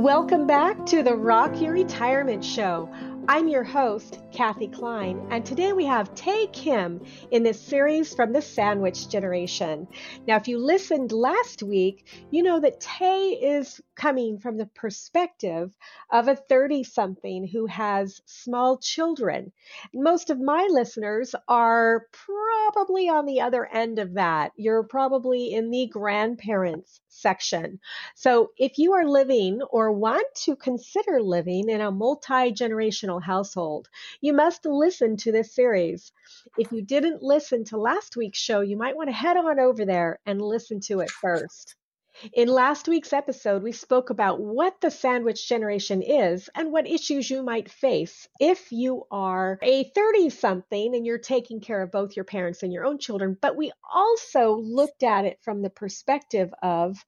Welcome back to the Rock Your Retirement Show. I'm your host, Kathy Klein, and today we have Tae Kim in this series from the Sandwich Generation. Now, if you listened last week, you know that Tae is coming from the perspective of a 30 something who has small children. Most of my listeners are probably on the other end of that. You're probably in the grandparents section. So if you are living or want to consider living in a multi generational household, you must listen to this series. If you didn't listen to last week's show, you might want to head on over there and listen to it first. In last week's episode, we spoke about what the sandwich generation is and what issues you might face if you are a 30 something and you're taking care of both your parents and your own children. But we also looked at it from the perspective of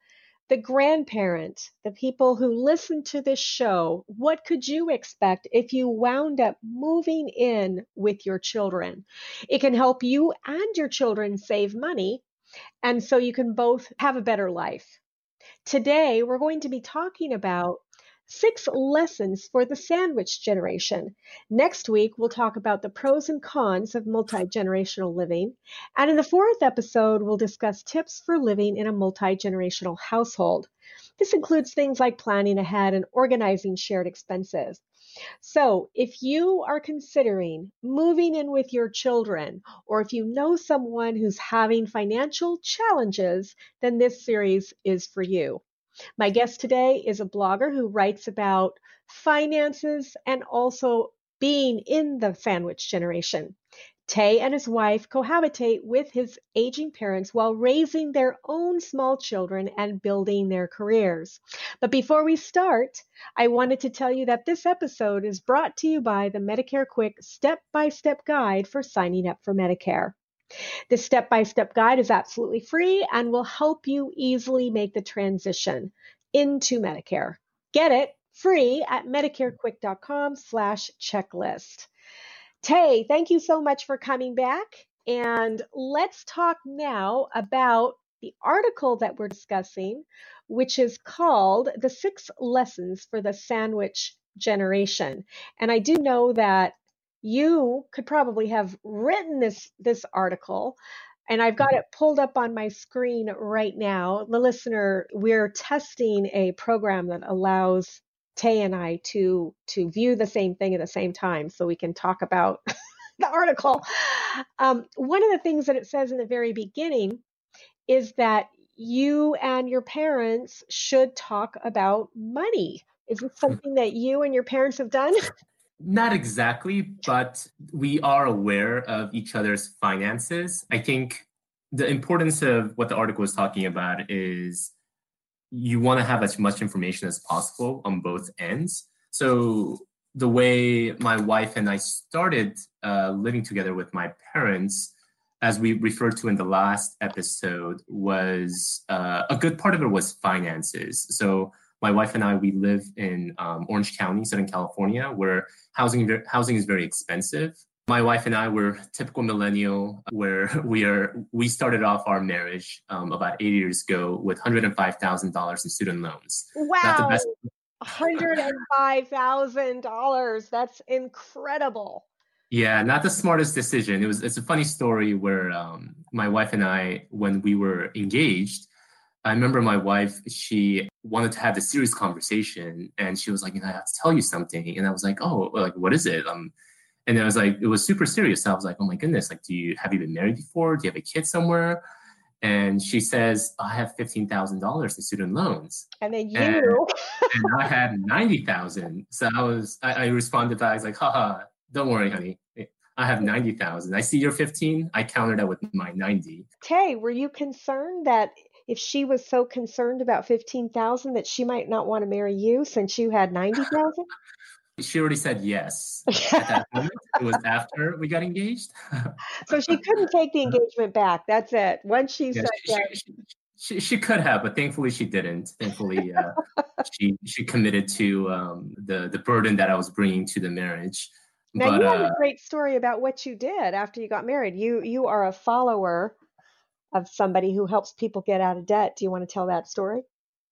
the grandparent, the people who listen to this show, what could you expect if you wound up moving in with your children? It can help you and your children save money, and so you can both have a better life. Today, we're going to be talking about six lessons for the sandwich generation. Next week, we'll talk about the pros and cons of multi generational living. And in the fourth episode, we'll discuss tips for living in a multi generational household. This includes things like planning ahead and organizing shared expenses. So, if you are considering moving in with your children, or if you know someone who's having financial challenges, then this series is for you. My guest today is a blogger who writes about finances and also being in the sandwich generation. Tae and his wife cohabitate with his aging parents while raising their own small children and building their careers. But before we start, I wanted to tell you that this episode is brought to you by the Medicare Quick step by step guide for signing up for Medicare. This step by step guide is absolutely free and will help you easily make the transition into Medicare. Get it free at medicarequick.com slash checklist. Tae, thank you so much for coming back. And let's talk now about the article that we're discussing, which is called The Six Lessons for the Sandwich Generation. And I do know that you could probably have written this this article and I've got mm-hmm. it pulled up on my screen right now. The listener, we're testing a program that allows Tae and I to to view the same thing at the same time, so we can talk about the article. Um, one of the things that it says in the very beginning is that you and your parents should talk about money. Is this something that you and your parents have done? Not exactly, but we are aware of each other's finances. I think the importance of what the article is talking about is you want to have as much information as possible on both ends. So the way my wife and I started uh, living together with my parents, as we referred to in the last episode, was uh, a good part of it was finances. So my wife and I, we live in um, Orange County, Southern California, where housing housing is very expensive. My wife and I were typical millennial, where we are. We started off our marriage um, about eight years ago with hundred and five thousand dollars in student loans. Wow, hundred and five thousand dollars. That's incredible. Yeah, not the smartest decision. It was. It's a funny story where um, my wife and I, when we were engaged, I remember my wife. She wanted to have this serious conversation, and she was like, "You know, I have to tell you something." And I was like, "Oh, like what is it?" Um, and I was like, it was super serious. I was like, "Oh my goodness! Like, do you have you been married before? Do you have a kid somewhere?" And she says, "I have fifteen thousand dollars in student loans." And then you. And, and I had ninety thousand. So I was. I, I responded back. I was like, "Haha, don't worry, honey." I have 90,000. I see you're 15. I counted that with my 90. Tae, were you concerned that if she was so concerned about 15,000 that she might not want to marry you since you had 90,000? She already said yes at that moment. it was after we got engaged. so she couldn't take the engagement back. That's it. Once she yeah, said she, yes. She, she, she, could have, but thankfully she didn't. Thankfully, uh, she she committed to um, the the burden that I was bringing to the marriage. Now but, you have uh, a great story about what you did after you got married. You you are a follower of somebody who helps people get out of debt. Do you want to tell that story?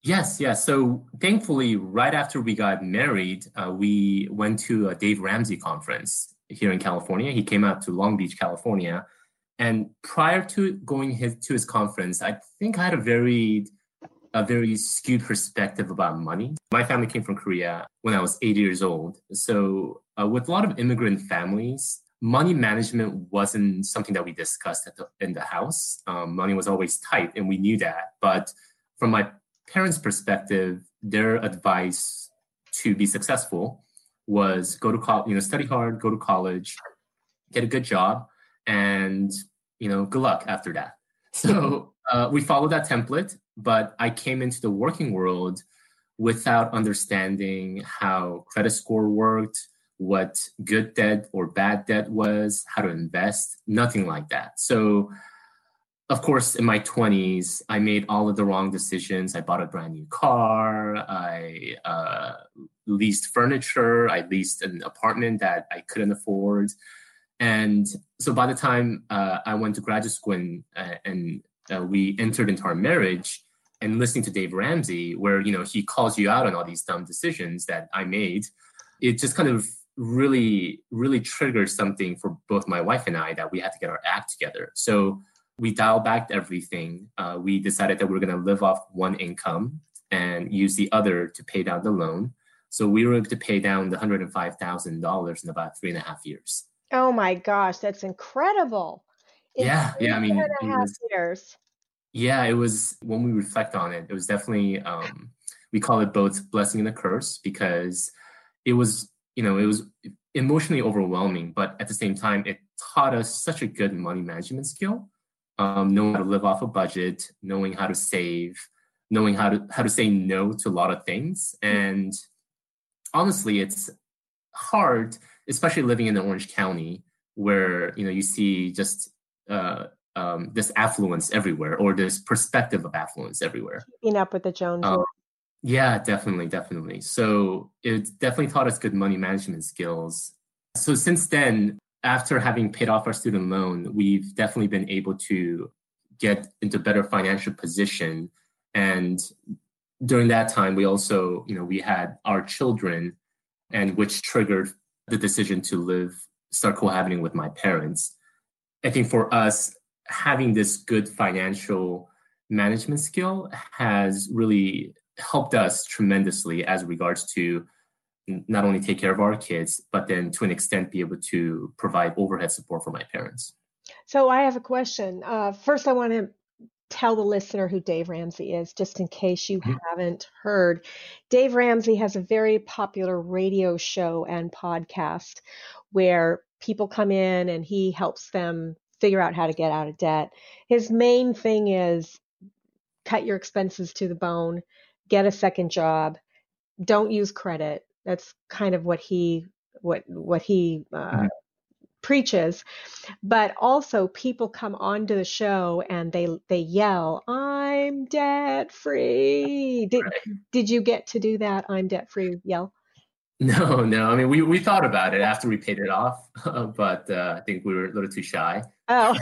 Yes, yes. So thankfully, right after we got married, uh, we went to a Dave Ramsey conference here in California. He came out to Long Beach, California, and prior to going his, to his conference, I think I had a very a very skewed perspective about money. My family came from Korea when I was eight years old. So, uh, with a lot of immigrant families, money management wasn't something that we discussed the, in the house. Um, money was always tight, and we knew that. But from my parents' perspective, their advice to be successful was go to college, you know, study hard, go to college, get a good job, and you know, good luck after that. So uh, we followed that template, but I came into the working world without understanding how credit score worked, what good debt or bad debt was, how to invest, nothing like that. So, of course, in my 20s, I made all of the wrong decisions. I bought a brand new car. I uh, leased furniture. I leased an apartment that I couldn't afford. And so by the time uh, I went to graduate school and, uh, and uh, we entered into our marriage and listening to Dave Ramsey, where you know he calls you out on all these dumb decisions that I made, it just kind of really, really triggered something for both my wife and I that we had to get our act together. So we dialed back everything. Uh, we decided that we we're going to live off one income and use the other to pay down the loan. So we were able to pay down the hundred and five thousand dollars in about three and a half years. Oh my gosh, that's incredible! yeah, yeah. I mean, it was, years. Yeah, it was when we reflect on it, it was definitely um, we call it both blessing and a curse because it was, you know, it was emotionally overwhelming, but at the same time, it taught us such a good money management skill, um, knowing how to live off a budget, knowing how to save, knowing how to how to say no to a lot of things. Mm. And honestly, it's hard, especially living in Orange County, where you know you see just uh, um, this affluence everywhere or this perspective of affluence everywhere. Keeping up with the Joneses. Um, yeah, definitely, definitely. So it definitely taught us good money management skills. So since then, after having paid off our student loan, we've definitely been able to get into better financial position. And during that time, we also, you know, we had our children, and which triggered the decision to live, start cohabiting with my parents. I think for us, having this good financial management skill has really helped us tremendously as regards to not only take care of our kids, but then to an extent be able to provide overhead support for my parents. So I have a question. Uh, first, I want to tell the listener who Dave Ramsey is, just in case you mm-hmm. haven't heard. Dave Ramsey has a very popular radio show and podcast where people come in and he helps them figure out how to get out of debt. His main thing is cut your expenses to the bone, get a second job, don't use credit. That's kind of what he what what he uh, mm-hmm. preaches, but also people come onto the show and they they yell, "I'm debt free." Did right. did you get to do that? I'm debt free yell. No, no. I mean, we, we thought about it after we paid it off, but uh, I think we were a little too shy. Oh,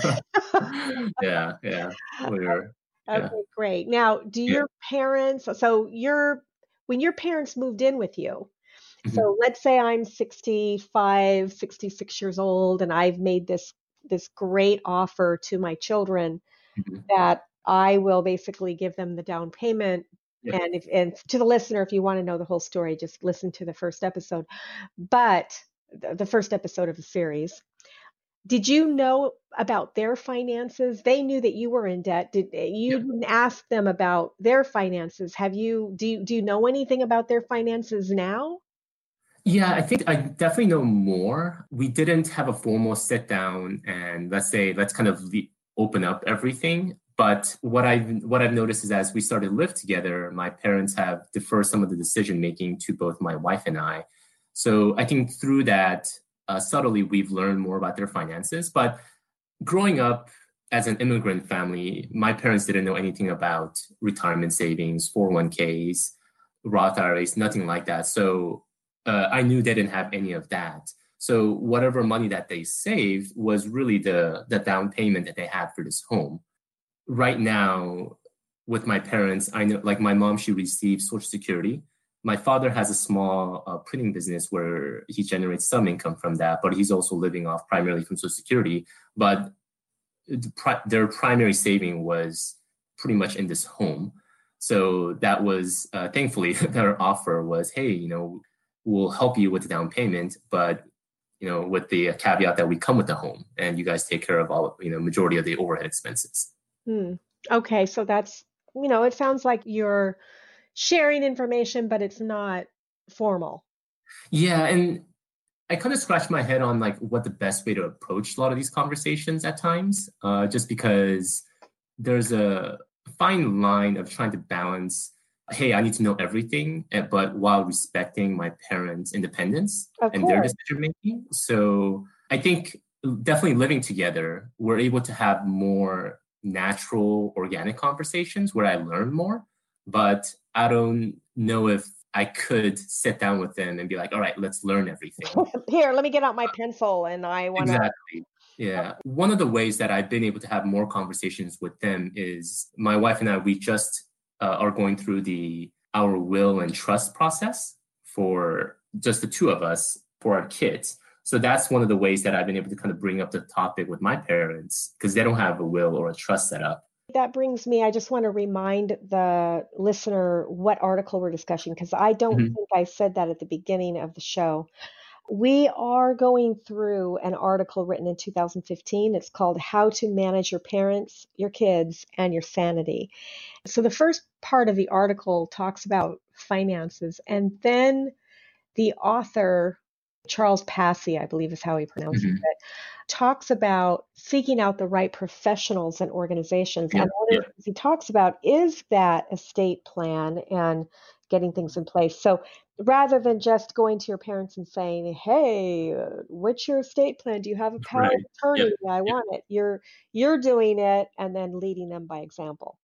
yeah, yeah. We were. Okay, yeah. great. Now, do your parents? So, your when your parents moved in with you, Mm-hmm. So let's say I'm 65, 66 years old and I've made this this great offer to my children mm-hmm. that I will basically give them the down payment yeah. and if and to the listener if you want to know the whole story just listen to the first episode. But the first episode of the series did you know about their finances they knew that you were in debt did eh, you yeah. didn't ask them about their finances have you do you do you know anything about their finances now yeah, I think I definitely know more. We didn't have a formal sit down and let's say let's kind of le- open up everything. But what I've what I've noticed is as we started live together, my parents have deferred some of the decision making to both my wife and I. So I think through that, uh, subtly we've learned more about their finances. But growing up as an immigrant family, my parents didn't know anything about retirement savings, 401ks, Roth IRAs, nothing like that. So uh, I knew they didn't have any of that. So whatever money that they saved was really the the down payment that they had for this home. Right now, with my parents, I know like my mom, she receives Social Security. My father has a small uh, printing business where he generates some income from that, but he's also living off primarily from Social Security. But the pri- their primary saving was pretty much in this home. So that was uh, thankfully their offer was, hey, you know, will help you with the down payment, but you know, with the caveat that we come with the home and you guys take care of all, you know, majority of the overhead expenses. Hmm. Okay, so that's you know, it sounds like you're sharing information, but it's not formal. Yeah, and I kind of scratch my head on like what the best way to approach a lot of these conversations at times, uh, just because there's a fine line of trying to balance hey, I need to know everything, eh, but while respecting my parents' independence of and course. their decision making. So I think definitely living together, we're able to have more natural, organic conversations where I learn more. But I don't know if I could sit down with them and be like, all right, let's learn everything. Here, let me get out my pencil and I want to. Exactly. Yeah. One of the ways that I've been able to have more conversations with them is my wife and I, we just uh, are going through the our will and trust process for just the two of us for our kids. So that's one of the ways that I've been able to kind of bring up the topic with my parents because they don't have a will or a trust set up. That brings me, I just want to remind the listener what article we're discussing because I don't mm-hmm. think I said that at the beginning of the show. We are going through an article written in 2015. It's called How to Manage Your Parents, Your Kids, and Your Sanity. So the first part of the article talks about finances, and then the author, Charles Passy, I believe is how he pronounces mm-hmm. it, talks about seeking out the right professionals and organizations. Yeah, and one yeah. he talks about is that estate plan and getting things in place. So rather than just going to your parents and saying, "Hey, what's your estate plan? Do you have a power right. of attorney? Yep. I want it." You're you're doing it and then leading them by example.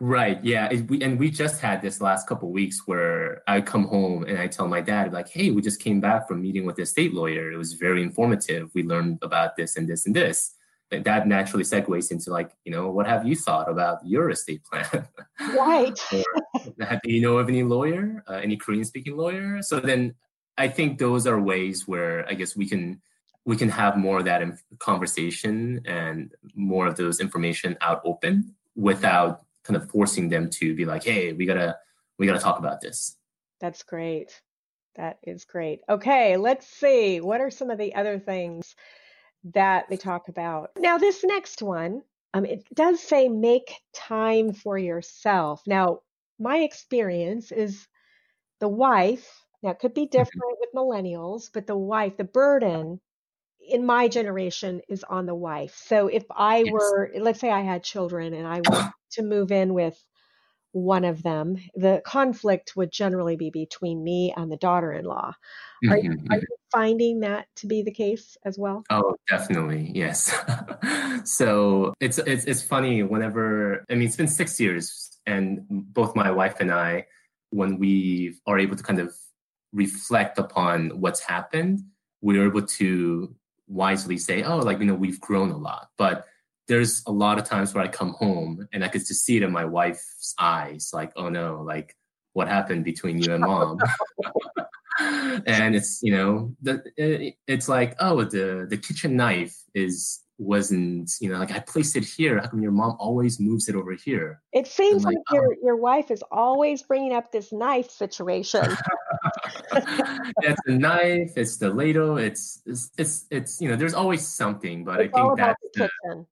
Right. Yeah. we, and we just had this last couple weeks where I come home and I tell my dad, like, hey, we just came back from meeting with the state lawyer. It was very informative. We learned about this and this and this. And that naturally segues into like, you know, what have you thought about your estate plan? Right. or, do you know of any lawyer, uh, any Korean speaking lawyer? So then I think those are ways where I guess we can we can have more of that conversation and more of those information out open without kind of forcing them to be like, hey, we gotta we gotta talk about this. That's great. That is great. Okay, let's see. What are some of the other things that they talk about? Now, this next one, um, it does say make time for yourself. Now, my experience is the wife, now it could be mm-hmm. different mm-hmm. with millennials, but the wife, the burden in my generation is on the wife. So if I yes. were, let's say I had children and I were to move in with one of them. The conflict would generally be between me and the daughter in law. Mm-hmm. Are, you, are, you finding that to be the case as well? Oh, definitely, yes. so it's, it's it's funny whenever I mean it's been six years, and both my wife and I, when we are able to kind of reflect upon what's happened, we're able to wisely say, oh, like you know we've grown a lot, but there's a lot of times where I come home and I could just see it in my wife's eyes, like, oh no, like what happened between you and mom? and it's you know the, it's like oh the the kitchen knife is wasn't you know like I placed it here. How come your mom always moves it over here? It seems like, like oh. your your wife is always bringing up this knife situation. it's the knife. It's the ladle. It's, it's it's it's you know there's always something, but it's I think that's the kitchen.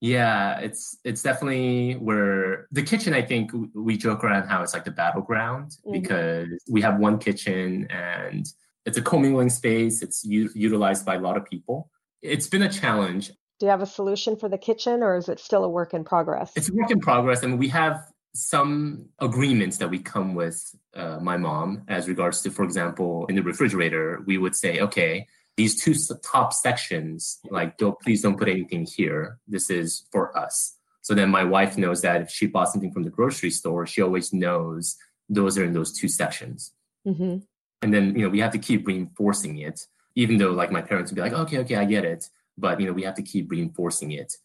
Yeah, it's it's definitely where the kitchen. I think we joke around how it's like the battleground mm-hmm. because we have one kitchen and it's a commingling space. It's u- utilized by a lot of people. It's been a challenge. Do you have a solution for the kitchen, or is it still a work in progress? It's a work in progress, and we have some agreements that we come with uh, my mom as regards to, for example, in the refrigerator, we would say, okay these two top sections, like, don't, please don't put anything here. This is for us. So then my wife knows that if she bought something from the grocery store, she always knows those are in those two sections. Mm-hmm. And then, you know, we have to keep reinforcing it, even though like my parents would be like, okay, okay, I get it. But, you know, we have to keep reinforcing it.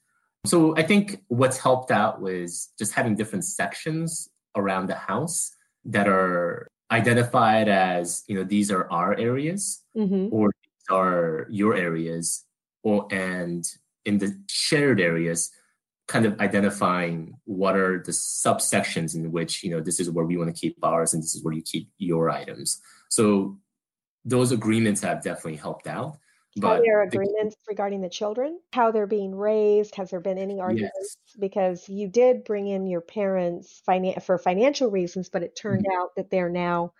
So I think what's helped out was just having different sections around the house that are identified as, you know, these are our areas mm-hmm. or are your areas or and in the shared areas kind of identifying what are the subsections in which you know this is where we want to keep ours and this is where you keep your items so those agreements have definitely helped out but are there agreements the, regarding the children how they're being raised has there been any arguments yes. because you did bring in your parents finan- for financial reasons but it turned mm-hmm. out that they're now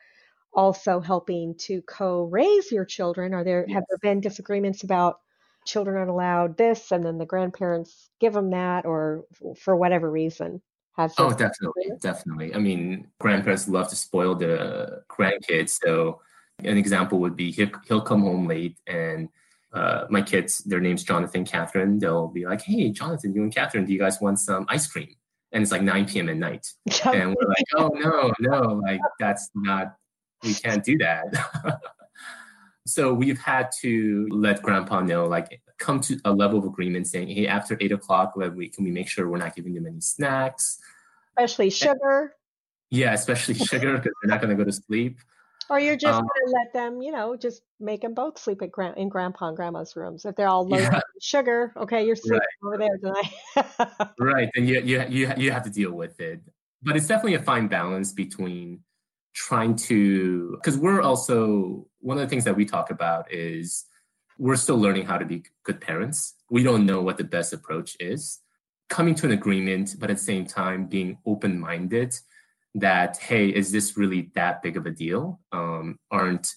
also helping to co-raise your children? Are there yes. have there been disagreements about children aren't allowed this, and then the grandparents give them that, or for whatever reason? Has oh, definitely, definitely. I mean, grandparents love to spoil the grandkids. So, an example would be he'll, he'll come home late and uh, my kids, their name's Jonathan, Catherine. They'll be like, "Hey, Jonathan, you and Catherine, do you guys want some ice cream?" And it's like 9 p.m. at night, and we're like, "Oh no, no, like that's not we can't do that. so we've had to let grandpa know, like come to a level of agreement saying, hey, after eight o'clock, we, can we make sure we're not giving them any snacks? Especially sugar. Yeah, especially sugar because they're not going to go to sleep. Or you're just um, going to let them, you know, just make them both sleep at gra- in grandpa and grandma's rooms. If they're all low yeah. sugar, okay, you're sleeping right. over there tonight. right, and you, you you you have to deal with it. But it's definitely a fine balance between trying to because we're also one of the things that we talk about is we're still learning how to be good parents we don't know what the best approach is coming to an agreement but at the same time being open-minded that hey is this really that big of a deal? Um, aren't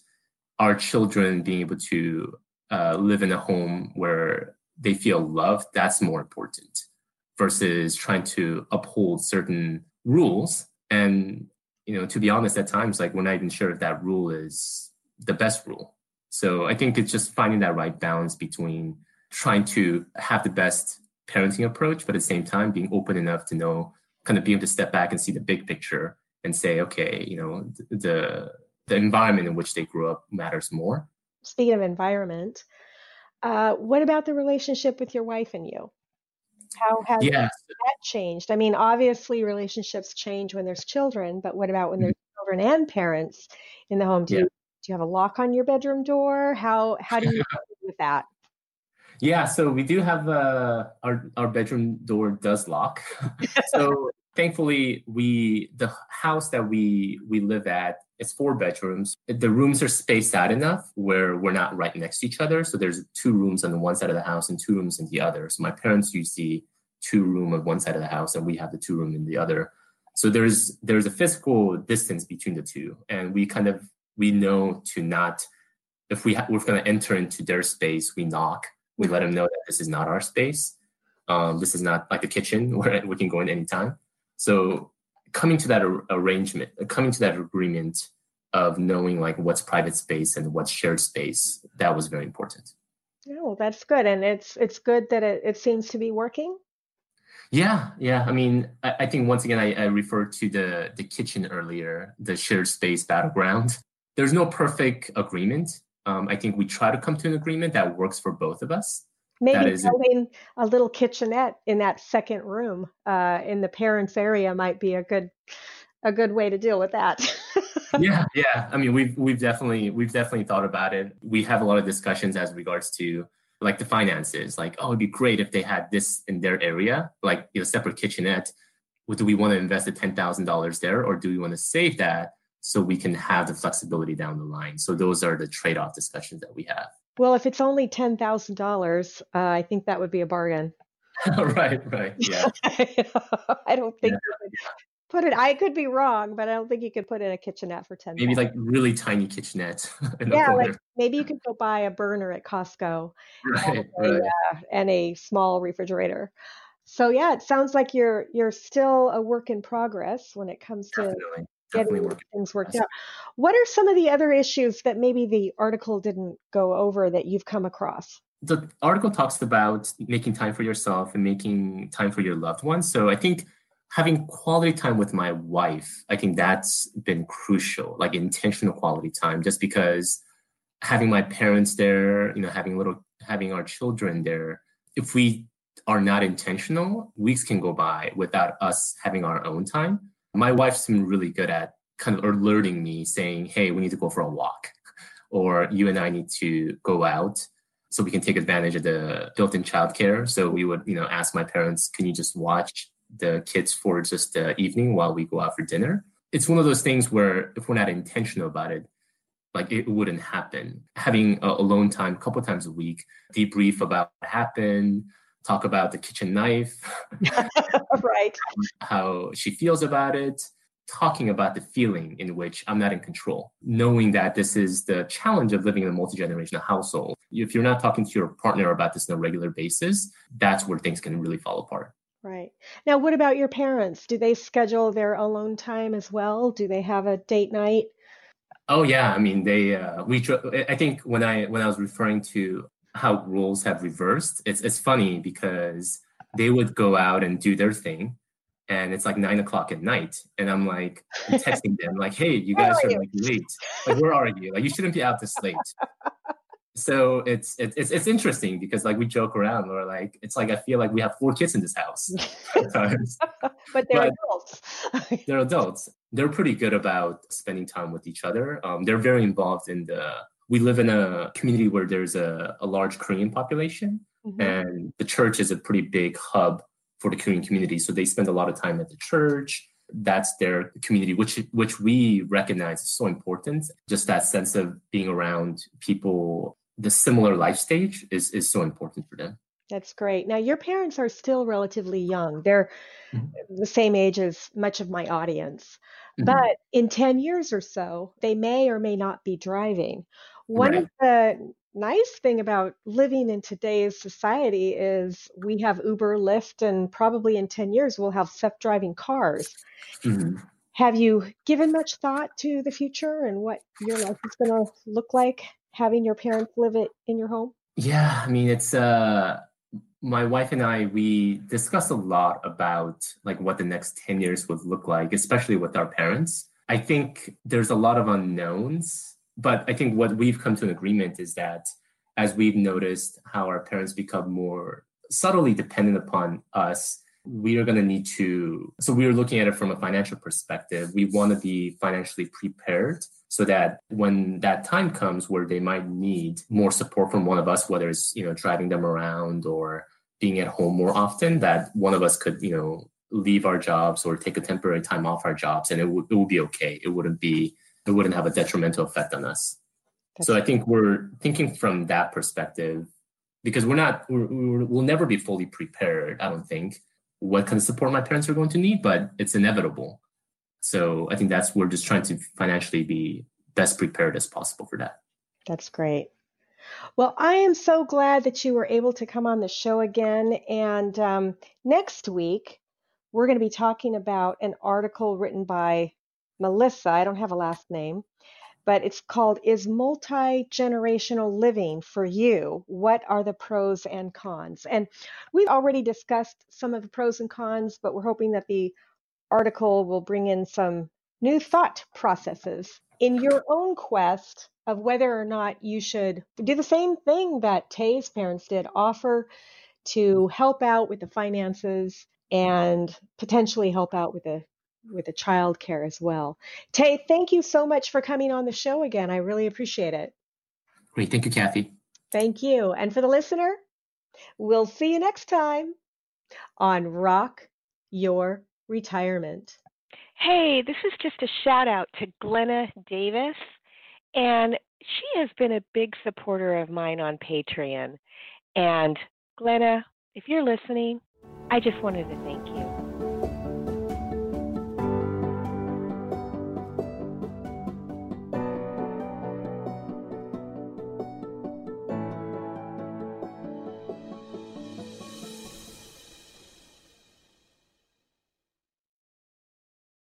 our children being able to uh, live in a home where they feel loved? That's more important versus trying to uphold certain rules. And you know, to be honest, at times, like we're not even sure if that rule is the best rule. So I think it's just finding that right balance between trying to have the best parenting approach, but at the same time being open enough to know, kind of be able to step back and see the big picture and say, okay, you know, the the environment in which they grew up matters more. Speaking of environment, uh, what about the relationship with your wife and you? How has that changed? I mean, obviously relationships change when there's children, but what about when there's mm-hmm. children and parents in the home? Do yeah. you do you have a lock on your bedroom door? How how do you deal with that? Yeah, so we do have uh, our our bedroom door does lock. so thankfully, we the house that we we live at it's four bedrooms. The rooms are spaced out enough where we're not right next to each other. So there's two rooms on the one side of the house and two rooms in the other. So my parents use the two room on one side of the house and we have the two room in the other. So there's there's a physical distance between the two, and we kind of we know to not if we ha- we're going to enter into their space, we knock. We let them know that this is not our space. Um, this is not like a kitchen where we can go in anytime. So coming to that ar- arrangement, coming to that agreement of knowing like what's private space and what's shared space, that was very important. Oh, that's good. And it's it's good that it, it seems to be working. Yeah, yeah. I mean, I, I think once again, I, I referred to the the kitchen earlier, the shared space battleground. There's no perfect agreement. Um, I think we try to come to an agreement that works for both of us. Maybe building a little kitchenette in that second room uh, in the parents' area might be a good a good way to deal with that. yeah, yeah. I mean, we've we've definitely we've definitely thought about it. We have a lot of discussions as regards to like the finances. Like, oh, it'd be great if they had this in their area, like you know, separate kitchenette. Do we want to invest the ten thousand dollars there, or do we want to save that so we can have the flexibility down the line? So those are the trade-off discussions that we have. Well, if it's only ten thousand uh, dollars, I think that would be a bargain. right, right, yeah. I don't think yeah put it. I could be wrong, but I don't think you could put in a kitchenette for ten. Maybe like really tiny kitchenette. yeah, like maybe you could go buy a burner at Costco, right, and, right. A, uh, and a small refrigerator. So yeah, it sounds like you're you're still a work in progress when it comes to Definitely. Getting Definitely things worked out. What are some of the other issues that maybe the article didn't go over that you've come across? The article talks about making time for yourself and making time for your loved ones. So I think having quality time with my wife, I think that's been crucial, like intentional quality time, just because having my parents there, you know, having little, having our children there, if we are not intentional, weeks can go by without us having our own time. My wife's been really good at kind of alerting me saying, hey, we need to go for a walk, or you and I need to go out so we can take advantage of the built-in childcare. So we would, you know, ask my parents, can you just watch the kids for just the evening while we go out for dinner. It's one of those things where if we're not intentional about it, like it wouldn't happen. Having a alone time a couple times a week, debrief about what happened, talk about the kitchen knife, right? How she feels about it, talking about the feeling in which I'm not in control, knowing that this is the challenge of living in a multi generational household. If you're not talking to your partner about this on a regular basis, that's where things can really fall apart. Right. Now, what about your parents? Do they schedule their alone time as well? Do they have a date night? Oh yeah, I mean they uh, we I think when I when I was referring to how roles have reversed, it's it's funny because they would go out and do their thing, and it's like nine o'clock at night, and I'm like I'm texting them like, hey, you guys are, are you? like late. Like where are you? Like you shouldn't be out this late so it's it's it's interesting because like we joke around or like it's like I feel like we have four kids in this house. but they're but adults. they're adults. They're pretty good about spending time with each other. Um, they're very involved in the. We live in a community where there's a, a large Korean population, mm-hmm. and the church is a pretty big hub for the Korean community. So they spend a lot of time at the church that's their community which which we recognize is so important just that sense of being around people the similar life stage is is so important for them. That's great. Now your parents are still relatively young. They're mm-hmm. the same age as much of my audience. Mm-hmm. But in 10 years or so, they may or may not be driving. One right. of the nice thing about living in today's society is we have Uber, Lyft, and probably in 10 years we'll have self-driving cars. Mm-hmm. Have you given much thought to the future and what your life is going to look like? having your parents live it in your home? Yeah, I mean, it's uh, my wife and I we discuss a lot about like what the next 10 years would look like, especially with our parents. I think there's a lot of unknowns, but I think what we've come to an agreement is that as we've noticed how our parents become more subtly dependent upon us, we are going to need to. So, we are looking at it from a financial perspective. We want to be financially prepared so that when that time comes where they might need more support from one of us whether it's you know driving them around or being at home more often that one of us could you know leave our jobs or take a temporary time off our jobs and it would it would be okay it wouldn't be it wouldn't have a detrimental effect on us That's so i think we're thinking from that perspective because we're not we're, we'll never be fully prepared i don't think what kind of support my parents are going to need but it's inevitable so I think that's we're just trying to financially be best prepared as possible for that. That's great. Well, I am so glad that you were able to come on the show again. And um, next week, we're going to be talking about an article written by Melissa. I don't have a last name, but it's called Is Multi Generational Living for You? What are the pros and cons? And we've already discussed some of the pros and cons, but we're hoping that the article will bring in some new thought processes in your own quest of whether or not you should do the same thing that Tae's parents did offer to help out with the finances and potentially help out with the with the child care as well. Tae, thank you so much for coming on the show again. I really appreciate it. Great. Thank you, Kathy. Thank you. And for the listener, we'll see you next time on Rock Your Retirement. Hey, this is just a shout out to Glenna Davis. And she has been a big supporter of mine on Patreon. And Glenna, if you're listening, I just wanted to thank you.